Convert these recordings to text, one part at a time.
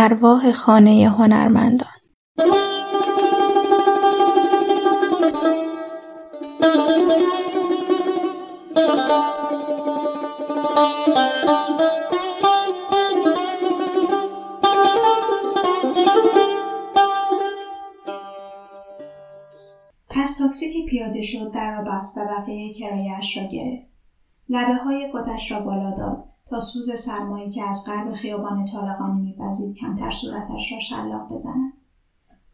ارواح خانه هنرمندان. پس تاکسی که پیاده شد در را بست و بقیه کرایهاش را گرفت. لبه های را بالا داد. تا سوز سرمایی که از غرب خیابان طالقانی میوزید کمتر صورتش را شلاق بزند.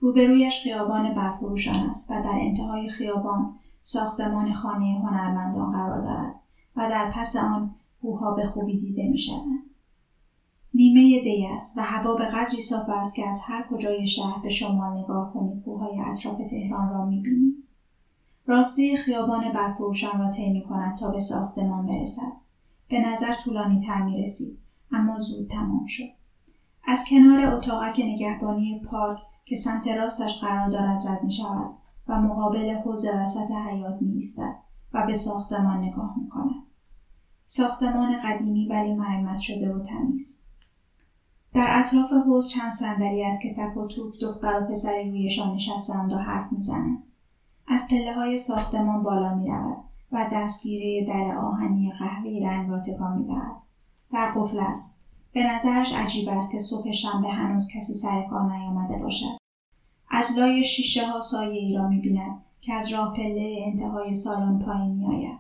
روبرویش خیابان برفروشان است و در انتهای خیابان ساختمان خانه هنرمندان قرار دارد و در پس آن کوهها به خوبی دیده می‌شوند. نیمه دی است و هوا به قدری صاف است که از هر کجای شهر به شمال نگاه کنید کوههای اطراف تهران را می‌بینید راسته خیابان برفروشان را طی کند تا به ساختمان برسد. به نظر طولانی تر می رسید اما زود تمام شد. از کنار اتاقک نگهبانی پارک که سمت راستش قرار دارد رد می شود و مقابل حوز وسط حیات می ایستد و به ساختمان نگاه می کند. ساختمان قدیمی ولی مرمت شده و تمیز. در اطراف حوز چند صندلی است که تک و توک دختر و پسری رویشان نشستند و حرف می‌زنند از پله های ساختمان بالا می رود و دستگیره در آهنی قهوه‌ای رنگ را تکان می‌دهد. در قفل است. به نظرش عجیب است که صبح شنبه هنوز کسی سر کار نیامده باشد. از لای شیشه ها سایه ای را می‌بیند که از راه انتهای سالن پایین میآید.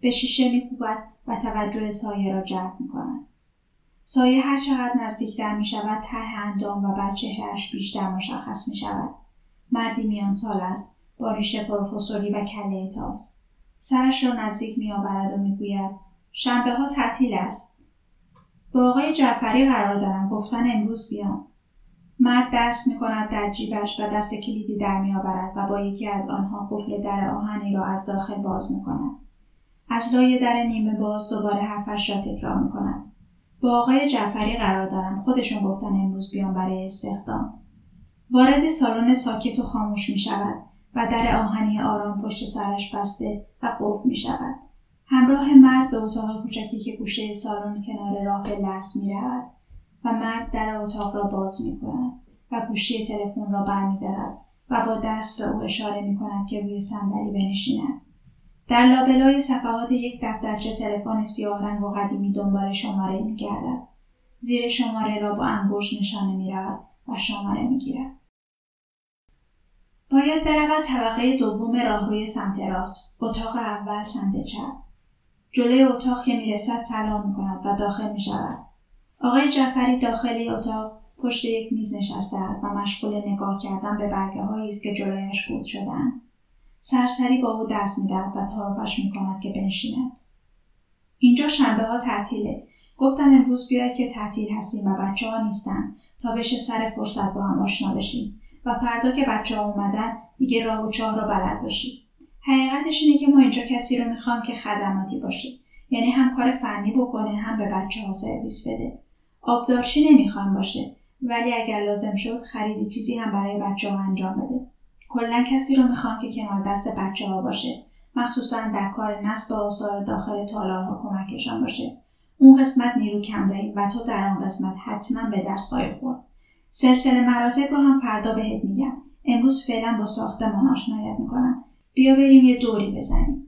به شیشه میکوبد و توجه سایه را جلب می‌کند. سایه هر چقدر نزدیکتر می شود طرح اندام و بعد چهرهش بیشتر مشخص می شود. مردی میان سال است با ریشه پروفسوری و کله تاست. سرش را نزدیک می آورد و می‌گوید شنبه ها تعطیل است با آقای جعفری قرار دارم گفتن امروز بیام مرد دست می کند در جیبش و دست کلیدی در می آورد و با یکی از آنها قفل در آهنی را از داخل باز می کند. از لای در نیمه باز دوباره حرفش را تکرار می کند. با آقای جعفری قرار دارم خودشون گفتن امروز بیام برای استخدام. وارد سالن ساکت و خاموش می شود و در آهنی آرام پشت سرش بسته و قفل می شود. همراه مرد به اتاق کوچکی که گوشه سالن کنار راه به لرز می رود و مرد در اتاق را باز می کند و گوشی تلفن را برمیدارد و با دست به او اشاره می کند که روی صندلی بنشیند. در لابلای صفحات یک دفترچه تلفن سیاه رنگ و قدیمی دنبال شماره می گردد. زیر شماره را با انگشت نشانه می رود و شماره می گیرد. باید برود طبقه دوم راهروی سمت راست اتاق اول سمت چپ. جلوی اتاق که می‌رسد سلام می‌کند و داخل می‌شود. آقای جعفری داخل اتاق پشت یک میز نشسته است و مشغول نگاه کردن به برگه هایی است که جلویش بود شدن سرسری با او دست می‌دهد و تعارفش می‌کند که بنشیند. اینجا شنبه ها تعطیله. گفتم امروز بیاید که تعطیل هستیم و بچه ها نیستن. تا بشه سر فرصت با هم آشنا بشیم. و فردا که بچه ها اومدن دیگه راه و چاه را بلد باشی حقیقتش اینه که ما اینجا کسی رو می‌خوام که خدماتی باشه. یعنی هم کار فنی بکنه هم به بچه ها سرویس بده. آبدارچی نمی‌خوام باشه. ولی اگر لازم شد خرید چیزی هم برای بچه ها انجام بده. کلا کسی رو می‌خوام که کنار دست بچه ها باشه. مخصوصا در کار نصب آثار داخل تالارها کمکشان باشه. اون قسمت نیرو کم داریم و تو در آن قسمت حتما به درس خورد سلسله مراتب رو هم فردا بهت میگم. امروز فعلا با ساختمان آشنایت می‌کنم. بیا بریم یه دوری بزنیم.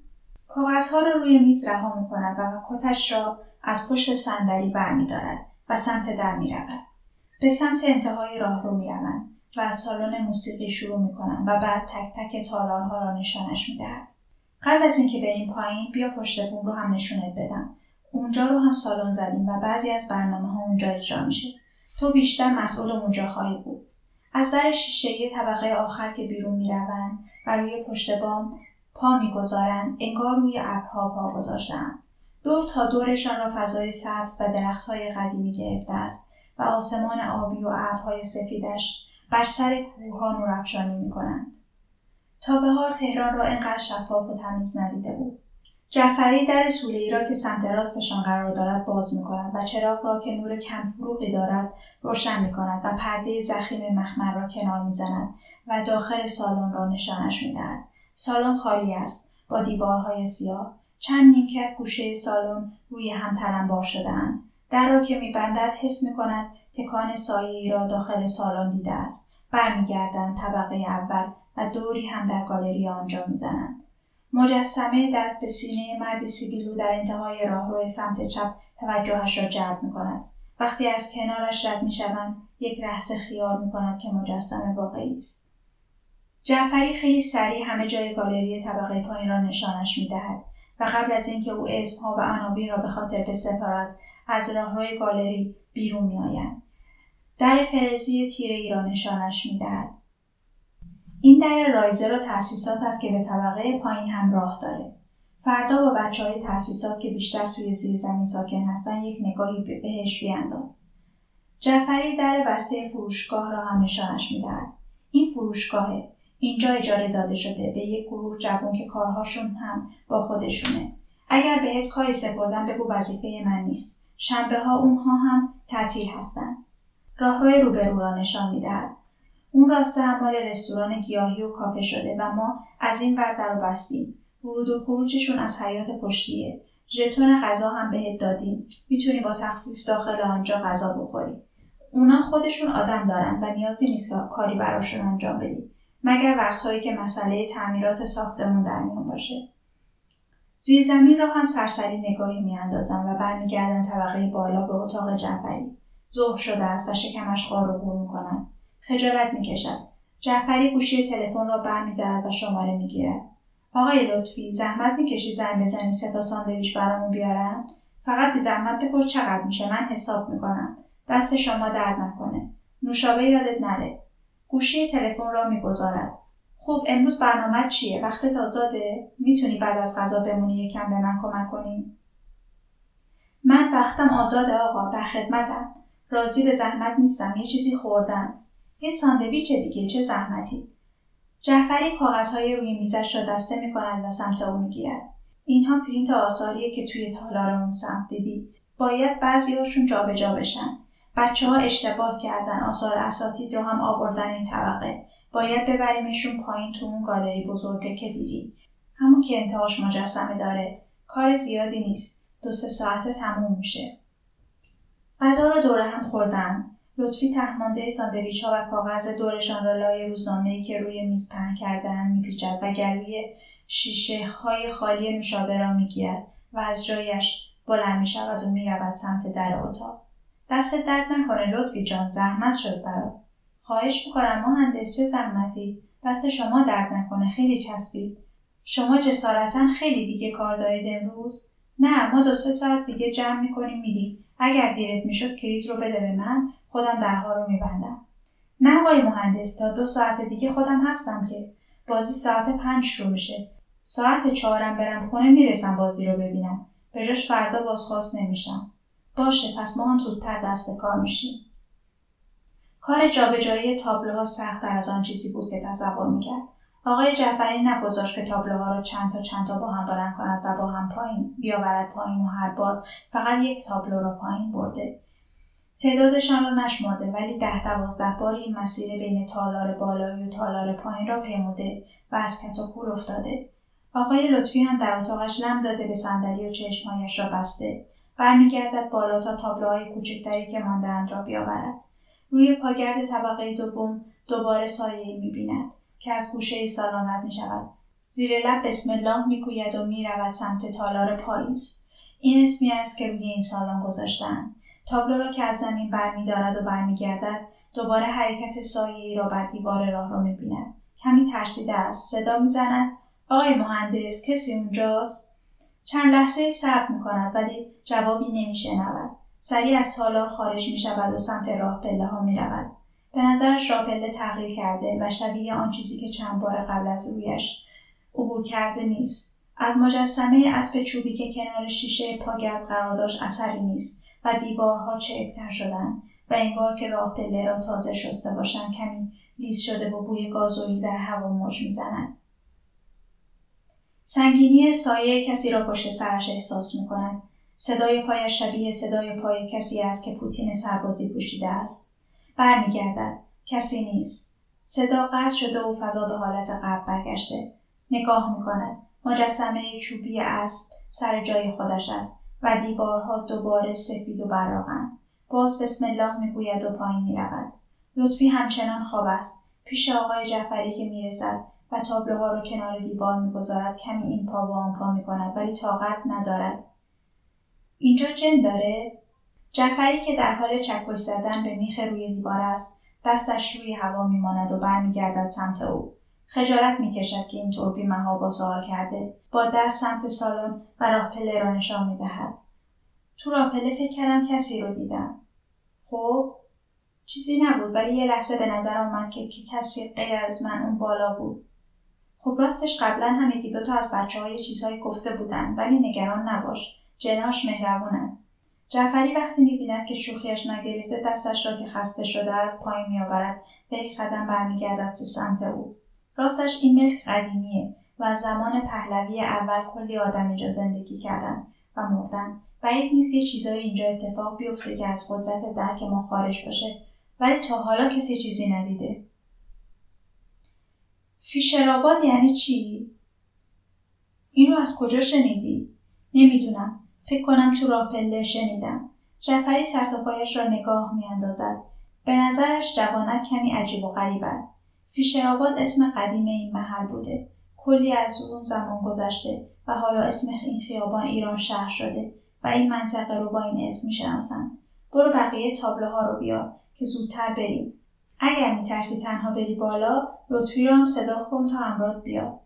کاغذها رو روی میز رها می‌کند و کتش را از پشت صندلی برمیدارد و سمت در می‌رود. به سمت انتهای راه رو می‌روند و از سالن موسیقی شروع می‌کنند و بعد تک تک تالارها را نشانش می‌دهد. قبل از اینکه بریم پایین بیا پشت بوم رو هم نشونت بدم. اونجا رو هم سالن زدیم و بعضی از برنامه ها اونجا اجرا میشه. تو بیشتر مسئول اونجا خواهی بود. از در شیشه طبقه آخر که بیرون می‌روند و روی پشت بام پا می‌گذارند انگار روی ابرها پا گذاشتهاند. دور تا دورشان را فضای سبز و درختهای قدیمی گرفته است و آسمان آبی و ابرهای سفیدش بر سر کوهها نورافشانی می‌کنند. تا بهار تهران را انقدر شفاف و تمیز ندیده بود. جعفری در سوله ای را که سمت راستشان قرار دارد باز می کند و چراغ را که نور کم فروغی دارد روشن می کند و پرده زخیم مخمر را کنار می زند و داخل سالن را نشانش می دهد. سالن خالی است با دیوارهای سیاه. چند نیمکت گوشه سالن روی هم تلمبار شدهاند. در را که میبندد حس می کند تکان سایه ای را داخل سالن دیده است برمیگردند طبقه اول و دوری هم در گالری آنجا می‌زنند مجسمه دست به سینه مردی سیبیلو در انتهای راهرو سمت چپ توجهش را جلب می کند. وقتی از کنارش رد می شوند یک لحظه خیال می کند که مجسمه واقعی است. جعفری خیلی سریع همه جای گالری طبقه پایین را نشانش می دهد و قبل از اینکه او اسمها و عناوین را به خاطر بسپارد از راهروی گالری بیرون می آیند. در فلزی تیره ای را نشانش می دهد. این در رایزر و تأسیسات است که به طبقه پایین هم راه داره. فردا با بچه های تأسیسات که بیشتر توی زیر زمین ساکن هستن یک نگاهی بهش بیانداز. جعفری در بسته فروشگاه را هم نشانش می‌دهد. این فروشگاهه. اینجا اجاره داده شده به یک گروه جوان که کارهاشون هم با خودشونه. اگر بهت کاری سپردن بگو وظیفه من نیست. شنبه ها اونها هم تعطیل هستن. راهروی روبرو را نشان می‌دهد. اون راسته حمال رستوران گیاهی و کافه شده و ما از این ور در بستیم. ورود و خروجشون از حیات پشتیه. ژتون غذا هم بهت دادیم. می‌تونی با تخفیف داخل آنجا غذا بخوری. اونا خودشون آدم دارن و نیازی نیست که کاری براشون انجام بدی. مگر وقتهایی که مسئله تعمیرات ساختمون در میان باشه. زیرزمین را هم سرسری نگاهی میاندازم و برمیگردن طبقه بالا به اتاق جعفری. ظهر شده است و شکمش قار و می می‌کند خجالت می‌کشد. جعفری گوشی تلفن را برمیدارد و شماره می‌گیرد. آقای لطفی زحمت می‌کشی زنگ بزنی سه تا ساندویچ برامون بیارن؟ فقط بی زحمت بپرس چقدر میشه من حساب می‌کنم. دست شما درد نکنه. نوشابه یادت نره. گوشی تلفن را می‌گذارد. خب امروز برنامه چیه؟ وقت آزاده؟ می‌تونی بعد از غذا بمونی؟ یکم به من کمک کنی؟ من وقتم آزاده آقا در خدمتم. راضی به زحمت نیستم یه چیزی خوردم. یه ساندویچ دیگه چه زحمتی. جعفری کاغذهای روی میزش را دسته می‌کند و سمت او می‌گیرد. اینها پرینت آثاریه که توی تالار اون سمت دیدی. باید بعضیهاشون جابجا بشن. بچه ها اشتباه کردن آثار اساتید رو هم آوردن این طبقه. باید ببریمشون پایین تو اون گالری بزرگه که دیدی. همون که انتهاش مجسمه داره. کار زیادی نیست. دو سه ساعته تموم میشه. غذا را دور هم خوردند لطفی تهمانده ساندویچ ها و کاغذ دورشان را لای روزنامه که روی میز پهن کردهاند میپیچد و گلوی شیشه های خالی نوشابه را می‌گیرد و از جایش بلند می شود و می رود سمت در اتاق. دست درد نکنه لطفی جان زحمت شد برات. خواهش می‌کنم مهندس چه زحمتی دست شما درد نکنه خیلی چسبید. شما جسارتا خیلی دیگه کار دارید امروز؟ نه ما دو سه ساعت دیگه جمع می‌کنیم میریم اگر دیرت می‌شد کلید رو بده به من خودم درها رو میبندم. نه آقای مهندس تا دو ساعت دیگه خودم هستم که بازی ساعت پنج شروع میشه. ساعت چهارم برم خونه می‌رسم بازی رو ببینم. به جاش فردا بازخواست نمیشم. باشه پس ما هم زودتر دست به کار میشیم. کار جابجایی تابلوها سخت از آن چیزی بود که تصور می‌کرد. آقای جعفری نگذاشت که تابلوها را چند تا چند تا با هم بلند کند و با هم پایین بیاورد پایین و هر بار فقط یک تابلو را پایین برده. تعدادشان را نشمرده ولی ده دوازده بار این مسیر بین تالار بالایی و تالار پایین را پیموده و از کتاکور افتاده آقای لطفی هم در اتاقش لم داده به صندلی و چشمهایش را بسته برمیگردد بالا تا تابلوهای کوچکتری که ماندهاند را بیاورد روی پاگرد طبقه دوم دوباره سایه می‌بیند که از گوشه سالن رد می شود. زیر لب بسم الله می گوید و می رود سمت تالار پاییز. این اسمی است که روی این سالن گذاشتن. تابلو را که از زمین برمیدارد و برمیگردد دوباره حرکت سایه را بر دیوار راه را می‌بیند. کمی ترسیده است صدا می‌زند. آقای مهندس کسی اونجاست؟ چند لحظه صبر می‌کند ولی جوابی نمیشنود. سریع از تالار خارج می شود و سمت راه پله ها می رود. به نظرش راپله تغییر کرده و شبیه آن چیزی که چند بار قبل از رویش عبور کرده نیست. از مجسمه اسب چوبی که کنار شیشه پاگرد قرار داشت اثری نیست. و دیوارها چرکتر شدن و انگار که راه پله را تازه شسته باشند کمی لیز شده و بوی گازوئیل در هوا موج می‌زنند سنگینی سایه کسی را پشت سرش احساس می کند. صدای پایش شبیه صدای پای کسی است که پوتین سربازی پوشیده است. برمیگردد. کسی نیست. صدا قطع شده و فضا به حالت قبل برگشته. نگاه می‌کند. مجسمه چوبی اسب سر جای خودش است. و دیوارها دوباره سفید و براغند. باز بسم الله می‌گوید و پایین می‌رود. لطفی همچنان خواب است. پیش آقای جعفری که می‌رسد و تابلوها را کنار دیوار می‌گذارد کمی این پا و آن پا می‌کند ولی طاقت ندارد. اینجا جن داره؟ جعفری که در حال چکش زدن به میخ روی دیوار است دستش روی هوا میماند و برمیگردد سمت او. خجالت می‌کشد که اینطور بیمها با سوال کرده با دست سمت سالن و راهپله را نشان می‌دهد. تو راهپله فکر کردم کسی رو دیدم. خب چیزی نبود ولی یه لحظه به نظر آمد که, که کسی غیر از من اون بالا بود. خب راستش قبلا هم یکی دوتا از بچه های چیزهایی گفته بودن ولی نگران نباش. جناش مهربونن. جعفری وقتی می‌بیند که شوخیش نگرفته دستش را که خسته شده از پایین میآورد به یک قدم برمیگردد سمت او. راستش این ملک قدیمیه و زمان پهلوی اول کلی آدم اینجا زندگی کردن و مردن. بعید نیست یه چیزایی اینجا اتفاق بیفته که از قدرت درک ما خارج باشه ولی تا حالا کسی چیزی ندیده. فیشرآباد یعنی چی؟ این رو از کجا شنیدی؟ نمی‌دونم. فکر کنم تو راه پله شنیدم. جعفری سرتاپایش را نگاه میاندازد. به نظرش جوانک کمی عجیب و غریب فیشرآباد اسم قدیم این محل بوده. کلی از اون زمان گذشته و حالا اسم این خیابان ایران شهر شده و این منطقه رو با این اسم می‌شناسند. برو بقیه تابلوها رو بیار که زودتر بریم. اگر میترسی تنها بری بالا لطفی رو هم صدا کن تا همراه بیاد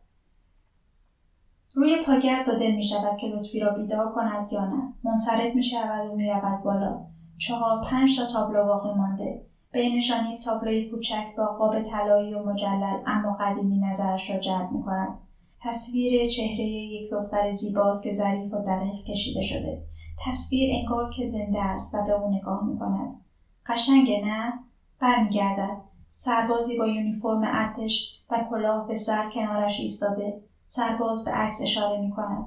روی پاگرد داده می شود که لطفی را بیدار کند یا نه. منصرف می شود و می رود بالا. چهار پنج تا تابلو باقی مانده. بینشان یک تابلوی کوچک با قاب طلایی و مجلل اما قدیمی نظرش را جلب می کند تصویر چهره یک دختر زیباست که ظریف و دقیق کشیده شده. تصویر انگار که زنده است و به او نگاه می کند قشنگه نه؟ برمیگردد. سربازی با یونیفرم ارتش و کلاه به سر کنارش ایستاده. سرباز به عکس اشاره می کند.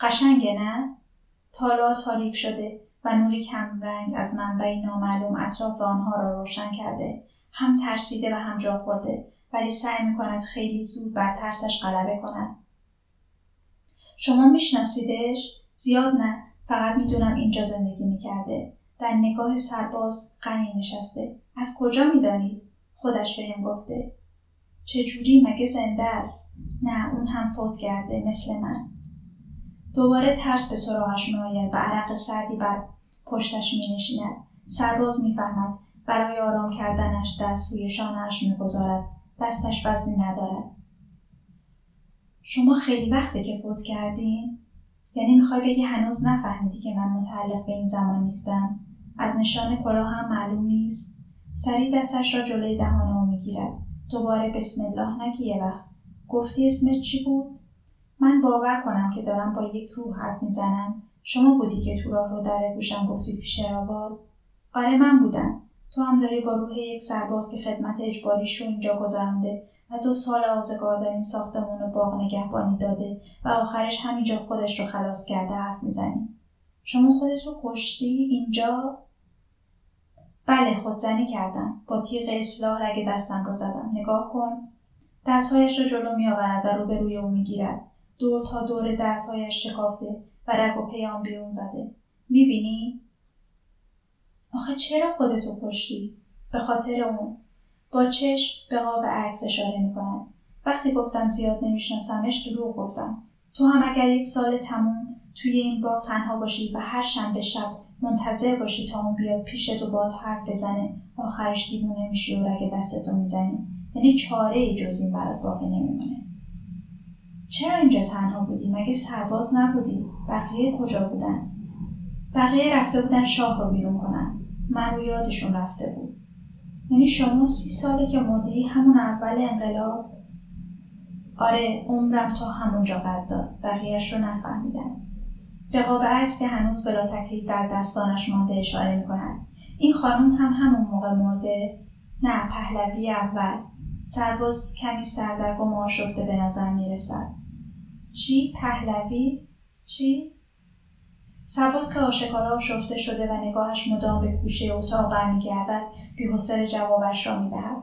قشنگه نه؟ تالار تاریک شده. و نوری کمرنگ از منبعی نامعلوم اطراف آنها را روشن کرده. هم ترسیده و هم جا خورده ولی سعی می کند خیلی زود بر ترسش غلبه کند. شما میشناسیدش؟ زیاد نه فقط می‌دونم اینجا زندگی می‌کرده. در نگاه سرباز غنی نشسته. از کجا می‌دانید؟ خودش به هم گفته. چجوری مگه زنده است نه اون هم فوت کرده مثل من دوباره ترس به سراغش میآید و عرق سردی بر پشتش می نشیند. سرباز می‌فهمد برای آرام کردنش دست روی شانهاش می‌گذارد. دستش وزنی ندارد. شما خیلی وقته که فوت کردین. یعنی می‌خوای بگی هنوز نفهمیدی که من متعلق به این زمان نیستم. از نشان کلاه هم معلوم نیست. سریع دستش را جلوی دهان او می‌گیرد. دوباره بسم الله نگی یه وقت. گفتی اسمت چی بود؟ من باور کنم که دارم با یک روح حرف می‌زنم. شما بودی که تو راه رو در گوشم گفتی فیشر آباد؟ آره من بودم. تو هم داری با روح یک سرباز که خدمت اجباریش رو اینجا گذرانده و دو سال آزگار در این ساختمون رو باغ نگهبانی داده و آخرش همینجا خودش رو خلاص کرده حرف می‌زنی. شما خودت رو کشتی اینجا؟ بله خودزنی کردم. با تیغ اصلاح رگ دستم رو زدم. نگاه کن. دستهایش را جلو می آورد و روبروی او می‌گیرد. دور تا دور دستهایش شکافته و رگ و پیام بیرون زده. می‌بینی؟ آخه چرا خودتو کشتی؟ به خاطر اون. با چشم به قاب عکس اشاره می‌کند وقتی گفتم زیاد نمیشناسمش دروغ گفتم. تو هم اگر یک سال تموم توی این باغ تنها باشی و هر شنبه شب منتظر باشی تا اون بیاد پیشت و باز حرف بزنه آخرش دیوونه میشی و رگ دستتو می‌زنی. یعنی چاره ای جز این برات باقی نمیمونه. چرا اینجا تنها بودی مگه سرباز نبودی بقیه کجا بودن بقیه رفته بودن شاه رو بیرون کنن من رو یادشون رفته بود یعنی شما سی ساله که مردی همون اول انقلاب آره عمرم تا همونجا قد داد بقیهش رو نفهمیدم به قاب عکس که هنوز بلا تکلیف در دستانش مانده اشاره می کند. این خانم هم همون موقع مرده؟ نه پهلوی اول. سرباز کمی سردرگم و آشفته به نظر می رسد. چی؟ پهلوی؟ چی؟ سرباز که آشکارا آشفته شده و نگاهش مدام به گوشه اتاق برمیگردد بیحوصله جوابش را می‌دهد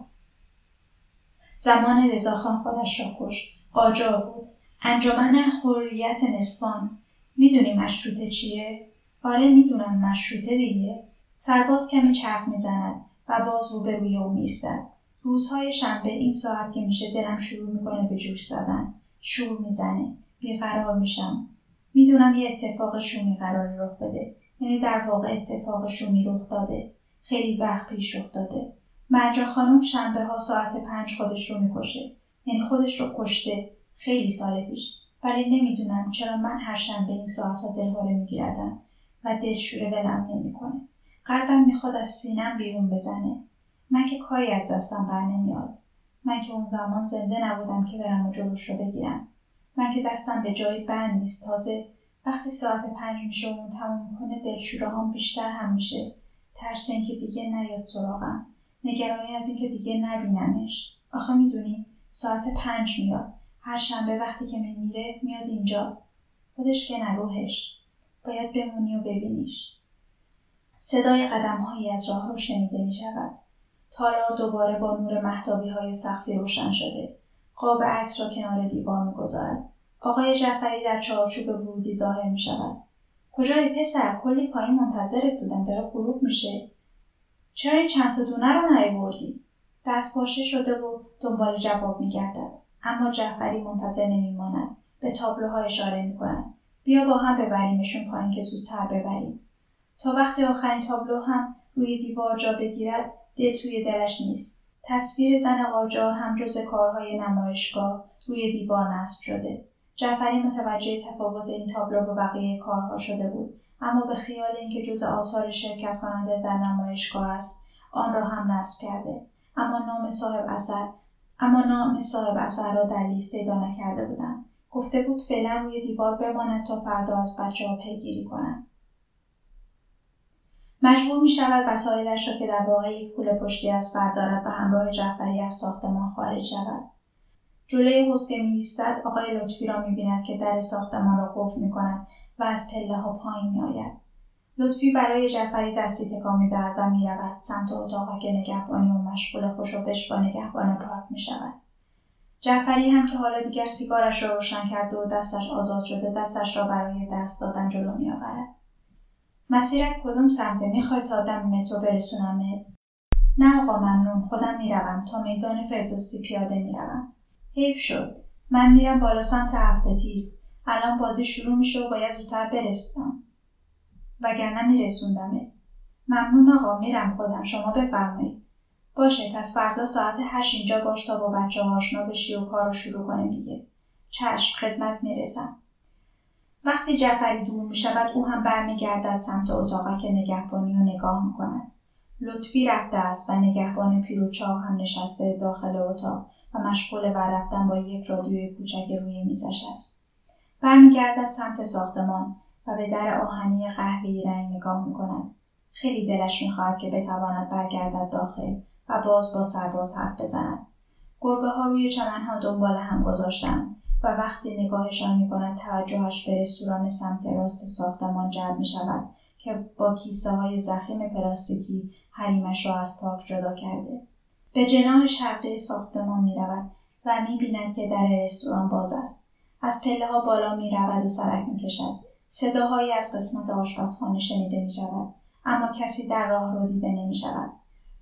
زمان رضاخان خودش را کش قاجار بود انجمن حریت نسوان می‌دونی مشروطه چیه؟ آره می‌دونم مشروطه دیگه سرباز کمی چرخ می‌زند و باز روبروی او میستد روزهای شنبه این ساعت که میشه دلم شروع می‌کنه به جوش زدن شور می‌زنه. بیقرار میشم. می‌دونم یه اتفاق شومی قرار رخ بده. یعنی در واقع اتفاق شومی رخ داده. خیلی وقت پیش رخ داده. مرجان خانم شنبه ها ساعت پنج خودش رو می‌کشه. یعنی خودش رو کشته. خیلی سال پیش. ولی نمی‌دونم چرا من هر شنبه این ساعت ها دلهوره میگیردم و دلشوره ولم نمی‌کنه. قلبم می‌خواد از سینم بیرون بزنه. من که کاری از دستم بر نمیاد. من که اون زمان زنده نبودم که برم و جلوش رو بگیرم. من که دستم به جایی بند نیست. تازه وقتی ساعت پنج میشه و اون تموم می‌کنه دلشوره هم بیشتر هم میشه. ترس اینکه دیگه نیاد سراغم. نگرانی از اینکه دیگه نبینمش. آخه می‌دونی ساعت پنج میاد. هر شنبه وقتی که میمیره میاد اینجا. خودش که نروهش باید بمونی و ببینیش. صدای قدم هایی از راه رو شنیده می شود. تالار دوباره با نور محتابی های سخفی روشن شده. قاب عکس را کنار دیوار می گذارد. آقای جعفری در چارچوب ورودی ظاهر می شود. کجایی پسر؟ کلی پایین منتظرت بودم. داره غروب میشه. چرا این چند تا دونه رو نیاوردی؟ دست باشه شده و دنبال جواب میگردد. اما جعفری منتظر نمیماند. به تابلوها اشاره می‌کند. بیا با هم ببریمشون پایین که زودتر ببریم. تا وقتی آخرین تابلو هم روی دیوار جا بگیرد دل توی دلش نیست. تصویر زن قاجار هم جز کارهای نمایشگاه روی دیوار نصب شده. جعفری متوجه تفاوت این تابلو با بقیه کارها شده بود. اما به خیال اینکه جز آثار شرکت کننده در نمایشگاه است آن را هم نصب کرده. اما نام صاحب اثر اما نام صاحب اثر را در لیست پیدا نکرده بودند. گفته بود فعلا روی دیوار بماند تا فردا از بچه ها پیگیری کنند. مجبور می شود وسایلش را که در واقع یک کوله پشتی از فردارد به همراه جعفری از ساختمان خارج شود. جلوی حوز که میایستد آقای لطفی را می‌بیند که در ساختمان را قفل می‌کند و از پله ها پایین میآید. لطفی برای جعفری دستی تکان می‌دهد و می‌رود سمت اتاق که نگهبانی و مشغول خوشوبش با نگهبان پارک می‌شود. جعفری هم که حالا دیگر سیگارش را روشن کرده و دستش آزاد شده دستش را برای دست دادن جلو میآورد. مسیرت کدوم سمته؟ می‌خوای تا دم مترو برسونمت نه آقا ممنون. خودم می‌روم. تا میدان فردوسی پیاده می‌روم. حیف شد. من میرم بالا سمت هفته تیر. الان بازی شروع میشه و باید زودتر برسونم وگرنه میرسوندمه. ممنون آقا میرم خودم. شما بفرمایید. باشه پس فردا ساعت هشت اینجا باش تا با بچه آشنا بشی و کار رو شروع کنیم دیگه. چشم خدمت می‌رسم. وقتی جعفری دور می شود او هم برمیگردد سمت اتاقک نگهبانی و نگاه می‌کند. لطفی رفته است و نگهبان پیروچاو هم نشسته داخل اتاق و مشغول رفتن با یک رادیوی کوچک روی میزش است. برمیگردد سمت ساختمان و به در آهنی قهوه‌ای رنگ نگاه می‌کند. خیلی دلش می‌خواهد که بتواند برگردد داخل و باز با سرباز حرف بزند. گربه ها روی چمنها دنبال هم گذاشتند. و وقتی نگاهشان می‌کند توجهش به رستوران سمت راست ساختمان جلب می‌شود که با کیسه های زخیم پلاستیکی حریمش را از پارک جدا کرده به جناح شرقی ساختمان می رود و می بیند که در رستوران باز است. از پله ها بالا می رود و سرک می کشد. صداهایی از قسمت آشپزخانه شنیده می شود. اما کسی در راه رو دیده نمی شود.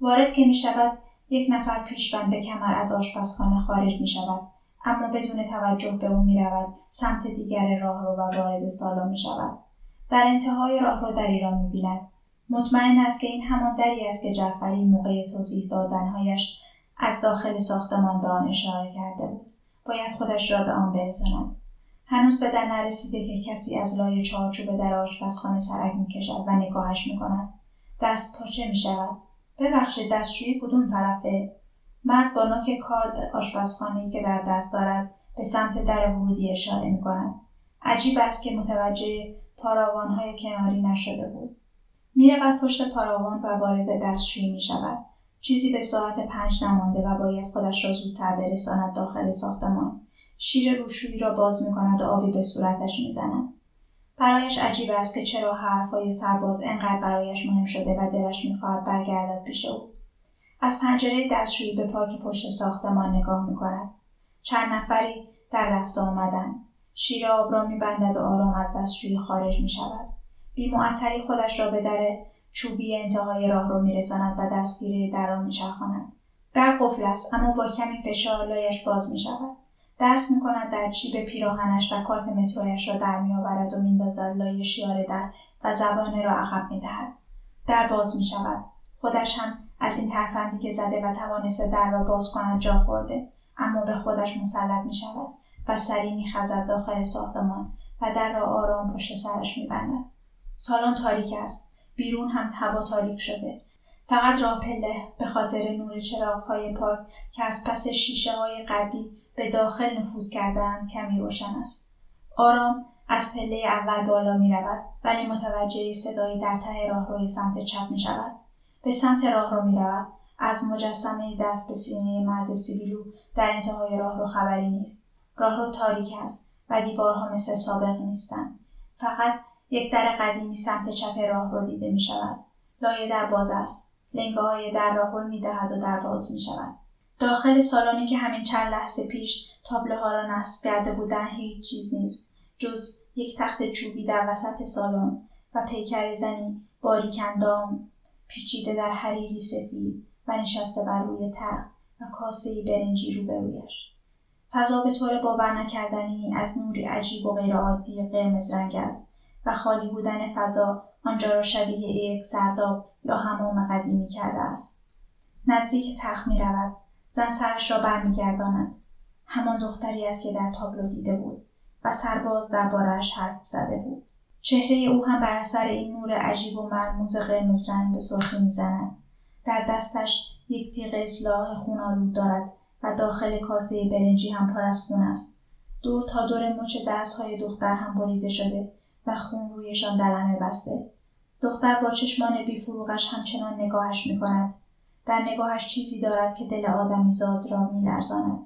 وارد که می شود یک نفر پیشبند به کمر از آشپزخانه خارج می شود. اما بدون توجه به او می رود سمت دیگر راه رو و وارد سالن می شود. در انتهای راه رو در ایران می بیند. مطمئن است که این همان دری است که جعفری موقع توضیح دادنهایش از داخل ساختمان به آن اشاره کرده بود. باید خودش را به آن برساند. هنوز به در نرسیده که کسی از لای چارچوب در آشپزخانه سرک می‌کشد و نگاهش می‌کند. دست پاچه می‌شود. ببخشید دستشویی کدوم طرفه؟ مرد با نوک کار آشپزخانهای که در دست دارد به سمت در ورودی اشاره می‌کند عجیب است که متوجه پاراوانهای کناری نشده بود می‌رود پشت پاراوان و وارد دستشویی می شود. چیزی به ساعت پنج نمانده و باید خودش را زودتر برساند داخل ساختمان. شیر روشویی را باز می کند و آبی به صورتش می زند. برایش عجیب است که چرا حرفهای سرباز انقدر برایش مهم شده و دلش می‌خواهد برگردد پیش او از پنجره دستشویی به پاک پشت ساختمان نگاه می‌کند چند نفری در رفت آمدن شیر آب را میبندد و آرام از دستشویی خارج می‌شود بیمعطلی خودش را به در چوبی انتهای راه رو میرساند و دستگیره در را میچرخاند در قفل است اما با کمی فشار لایش باز می شود. دست می کند در جیب پیراهنش و کارت مترویش را در می آورد و میندازد لای شیار در و زبانه را عقب می دهد. در باز می شود. خودش هم از این ترفندی که زده و توانسته در را باز کند جا خورده اما به خودش مسلط می شود و سری می خزد داخل ساختمان و در را آرام پشت سرش می بندد. سالن تاریک است. بیرون هم هوا تاریک شده فقط راه پله به خاطر نور های پارک که از پس شیشه های قدی به داخل نفوذ کردن کمی روشن است. آرام از پله اول بالا می رود ولی متوجه صدایی در ته راه روی سمت چپ می شود. به سمت راه رو می رود. از مجسمه دست به سینه مرد سیبیلو در انتهای راه رو خبری نیست. راه رو تاریک است و دیوارها مثل سابق نیستند. فقط یک در قدیمی سمت چپ راه رو دیده می شود. لایه در باز است. لنگه های در را هل می دهد و در باز می شود. داخل سالانی که همین چند لحظه پیش تابلوها را نصب کرده بودن هیچ چیز نیست جز یک تخت چوبی در وسط سالن و پیکر زنی باریکندام پیچیده در حریری سفید و نشسته بر روی تخت و کاسه برنجی روبرویش فضا به طور باور نکردنی از نوری عجیب و غیرعادی قرمز رنگ است و خالی بودن فضا آنجا را شبیه یک سرداب یا همام قدیمی کرده است. نزدیک تخت می رود زن سرش را برمیگرداند. همان دختری است که در تابلو دیده بود و سرباز دربارهاش حرف زده بود. چهره او هم بر اثر این نور عجیب و مرموز قرمز رنگ به سرخی می‌زند در دستش یک تیغ اصلاح خون دارد و داخل کاسه برنجی هم پر از خون است دور تا دور مچ دستهای دختر هم بریده شده و خون رویشان دلمه بسته دختر با چشمان بیفروغش همچنان نگاهش می کند. در نگاهش چیزی دارد که دل آدمی زاد را می لرزاند.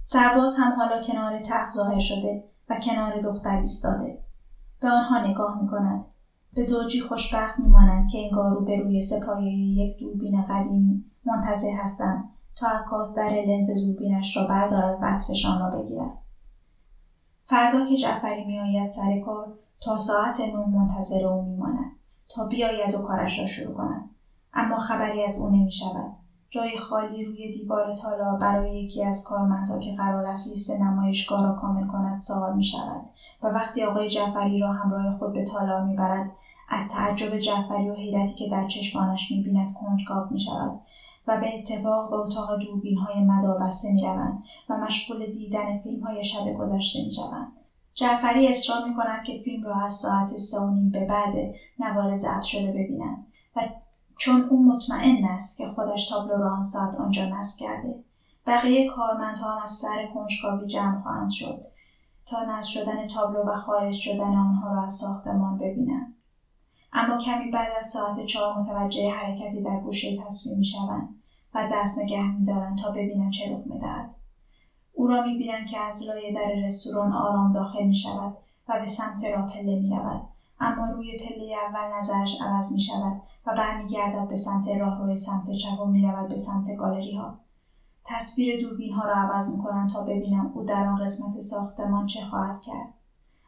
سرباز هم حالا کنار تخت ظاهر شده و کنار دختر ایستاده. به آنها نگاه می کند. به زوجی خوشبخت می مانند که انگار روی سپایه یک دوربین قدیمی منتظر هستند تا عکاس در لنز دوربینش را بردارد و عکسشان را بگیرد. فردا که جعفری میآید سر کار تا ساعت نه منتظر او میماند تا بیاید و کارش را شروع کند اما خبری از او نمی شود. جای خالی روی دیوار تالا برای یکی از کارمندها که قرار است لیست نمایشگاه را کامل کند سوال می شود و وقتی آقای جعفری را همراه خود به تالار می برد از تعجب جعفری و حیرتی که در چشمانش می بیند کنجکاو می شود و به اتفاق به اتاق دوربین های مدار بسته می روند و مشغول دیدن فیلم های شب گذشته می شوند. جعفری اصرار می کند که فیلم را از ساعت سه و نیم به بعد نوار ضبط شده ببینند و چون او مطمئن است که خودش تابلو را آن ساعت آنجا نصب کرده. بقیه کارمندها هم از سر کنجکاوی جمع خواهند شد تا نصب شدن تابلو و خارج شدن آنها را از ساختمان ببینند. اما کمی بعد از ساعت چهار متوجه حرکتی در گوشه تصویر می‌شوند و دست نگه میدارند تا ببینند چه رخ می‌دهد. او را می‌بینند که از لایه در رستوران آرام داخل می شود و به سمت را پله می رود. اما روی پله اول نظرش عوض می شود و برمیگردد به سمت راه روی سمت چپ و می رود به سمت گالری ها. تصویر دوربین ها را عوض می کنند تا ببینم او در آن قسمت ساختمان چه خواهد کرد.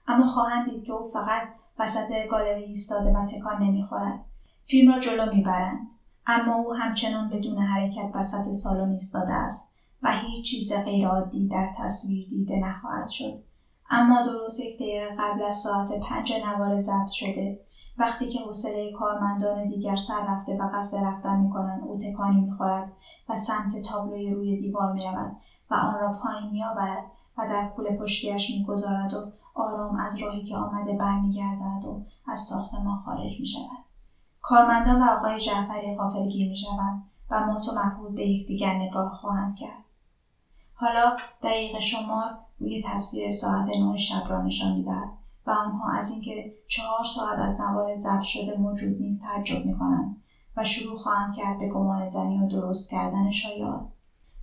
اما خواهند دید که او فقط وسط گالری ایستاده و تکان نمی‌خورد. فیلم را جلو می‌برند. اما او همچنان بدون حرکت وسط سالن ایستاده است و هیچ چیز غیرعادی در تصویر دیده نخواهد شد اما درست یک دقیقه قبل از ساعت پنج نوار ضبط شده وقتی که حوصله کارمندان دیگر سر رفته و قصد رفتن می‌کنند او تکانی می‌خورد و سمت تابلوی روی دیوار می‌رود و آن را پایین میآورد و در کوله پشتیش می‌گذارد و آرام از راهی که آمده برمیگردد و از ساختمان خارج می‌شود. کارمندان و آقای جعفری غافلگیر می‌شوند و مات و به یکدیگر نگاه خواهند کرد. حالا دقیق شمار روی تصویر ساعت نه شب را نشان می‌دهد. و آنها از اینکه چهار ساعت از نوار ضبط شده موجود نیست تعجب می‌کنند و شروع خواهند کرد به گمان زنی و درست کردن شایعات.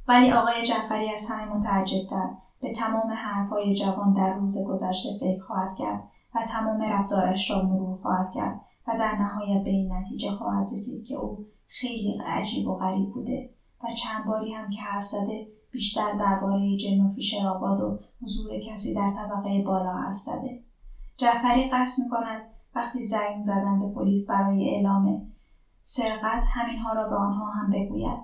ولی آقای جعفری از همه متعجبتر به تمام حرفهای جوان در روز گذشته فکر خواهد کرد و تمام رفتارش را مرور خواهد کرد و در نهایت به این نتیجه خواهد رسید که او خیلی عجیب و غریب بوده و چند باری هم که حرف زده بیشتر درباره جن و فیشرآباد و حضور کسی در طبقه بالا حرف زده. جعفری قصد می کند وقتی زنگ زدن به پلیس برای اعلام سرقت همینها را به آنها هم بگوید.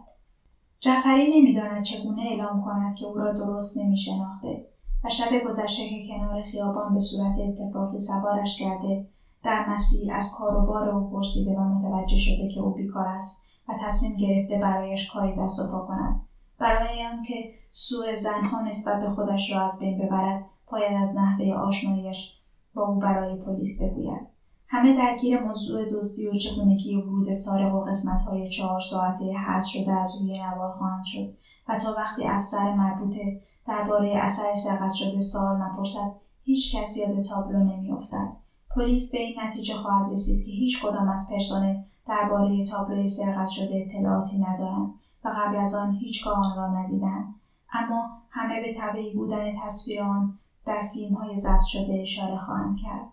جعفری نمی‌داند چگونه اعلام کند که او را درست نمیشناخته و شب گذشته که کنار خیابان به صورت اتفاقی سوارش کرده در مسیر از کار و بار او پرسیده و متوجه شده که او بیکار است و تصمیم گرفته برایش کاری دست و پا کند. برای آنکه سوء زنها نسبت به خودش را از بین ببرد باید از نحوه آشناییش با او برای پلیس بگوید. همه درگیر موضوع دزدی و چگونگی ورود سارق و قسمتهای چهار ساعته حذف شده از روی نوار خواهند شد و تا وقتی افسر مربوطه درباره اثر سرقت شده سال نپرسد هیچ کس یاد تابلو نمیافتد. پلیس به این نتیجه خواهد رسید که هیچ کدام از پرسنل درباره تابلوی سرقت شده اطلاعاتی ندارند و قبل از آن هیچگاه آن را ندیدند. اما همه به طبیعی بودن تصویر آن در فیلم های ضبط شده اشاره خواهند کرد.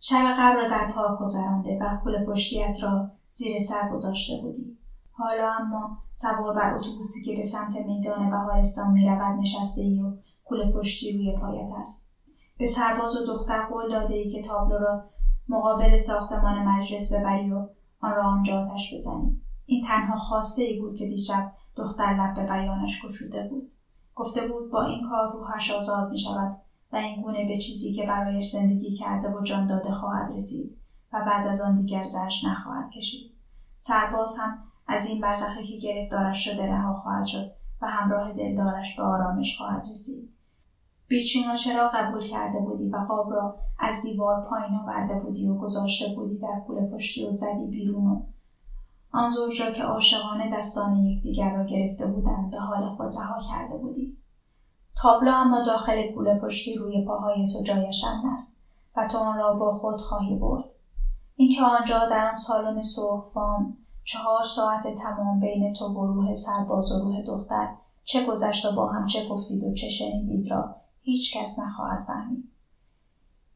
شب قبل را در پارک گذرانده و پول پشتیت را زیر سر گذاشته بودی. حالا اما سوار بر اتوبوسی که به سمت میدان بهارستان می‌رود نشسته ای و کول پشتی روی پایت است. به سرباز و دختر قول داده ای که تابلو را مقابل ساختمان مجلس ببری و آن را آنجا آتش بزنی. این تنها خواسته ای بود که دیشب دختر لب به بیانش گشوده بود. گفته بود با این کار روحش آزاد می شود و این گونه به چیزی که برایش زندگی کرده و جان داده خواهد رسید و بعد از آن دیگر زرش نخواهد کشید. سرباز هم از این برزخی که گرفتارش شده رها خواهد شد و همراه دلدارش به آرامش خواهد رسید. بیچون چرا قبول کرده بودی و خواب را از دیوار پایین آورده بودی و گذاشته بودی در پول پشتی و زدی بیرون و آن زوج را که عاشقانه دستان یکدیگر را گرفته بودند به حال خود رها کرده بودی. تابلو اما داخل کوله پشتی روی پاهای تو جایش است و تو آن را با خود خواهی برد. اینکه آنجا در آن سالن سرخفام چهار ساعت تمام بین تو و روح سرباز و روح دختر چه گذشت و با هم چه گفتید و چه شنیدید را هیچ کس نخواهد فهمید.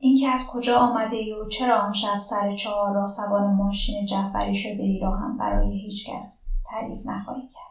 اینکه از کجا آمده ای و چرا آن شب سر چهار را سوار ماشین جعفری شده ای را هم برای هیچ کس تعریف نخواهی کرد.